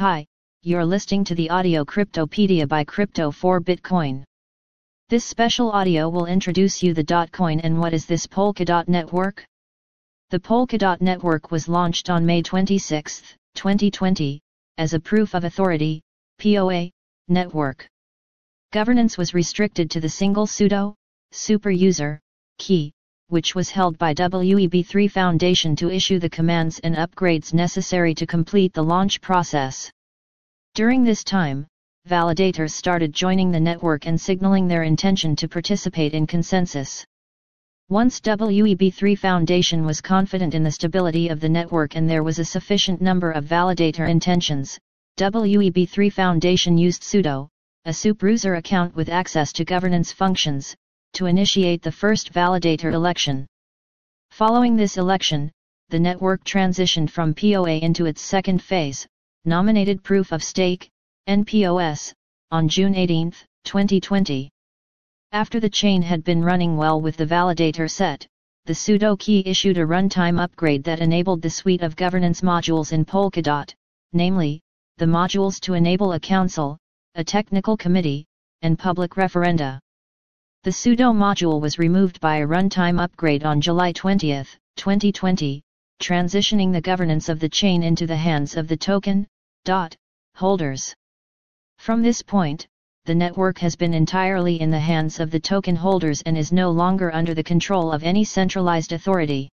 Hi, you're listening to the audio Cryptopedia by Crypto for Bitcoin. This special audio will introduce you the Dotcoin and what is this Polkadot network? The Polkadot network was launched on May 26, 2020, as a proof of authority, POA, network. Governance was restricted to the single sudo super user, key, which was held by WEB3 Foundation to issue the commands and upgrades necessary to complete the launch process. During this time, validators started joining the network and signaling their intention to participate in consensus. Once WEB3 Foundation was confident in the stability of the network and there was a sufficient number of validator intentions, WEB3 Foundation used sudo, a superuser account with access to governance functions, to initiate the first validator election. Following this election, the network transitioned from POA into its second phase, nominated Proof of Stake, NPOS, on June 18, 2020. After the chain had been running well with the validator set, the sudo key issued a runtime upgrade that enabled the suite of governance modules in Polkadot, namely, the modules to enable a council, a technical committee, and public referenda. The sudo module was removed by a runtime upgrade on July 20, 2020, transitioning the governance of the chain into the hands of the token, dot, holders. From this point, the network has been entirely in the hands of the token holders and is no longer under the control of any centralized authority.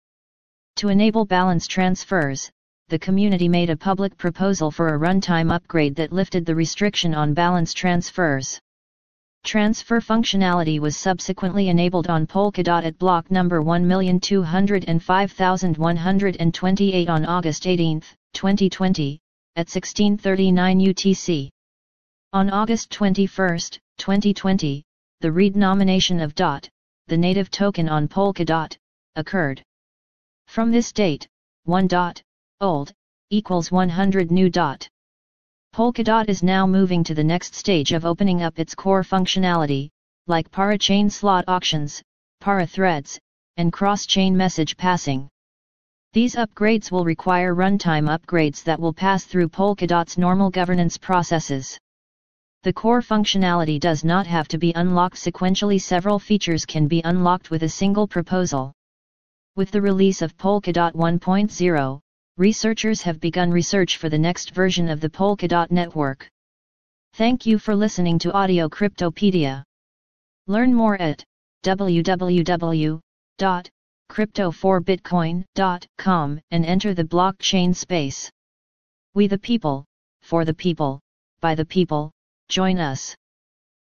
To enable balance transfers, the community made a public proposal for a runtime upgrade that lifted the restriction on balance transfers. Transfer functionality was subsequently enabled on Polkadot at block number 1,205,128 on August 18, 2020, at 1639 UTC. On August 21, 2020, the renomination of DOT, the native token on Polkadot, occurred. From this date, 1 dot, old, equals 100 new dot. Polkadot is now moving to the next stage of opening up its core functionality, like parachain slot auctions, para threads, and cross-chain message passing. These upgrades will require runtime upgrades that will pass through Polkadot's normal governance processes. The core functionality does not have to be unlocked sequentially several features can be unlocked with a single proposal. With the release of Polkadot 1.0, researchers have begun research for the next version of the Polkadot network. Thank you for listening to Audio Cryptopedia. Learn more at www.crypto4bitcoin.com and enter the blockchain space. We the people, for the people, by the people, join us.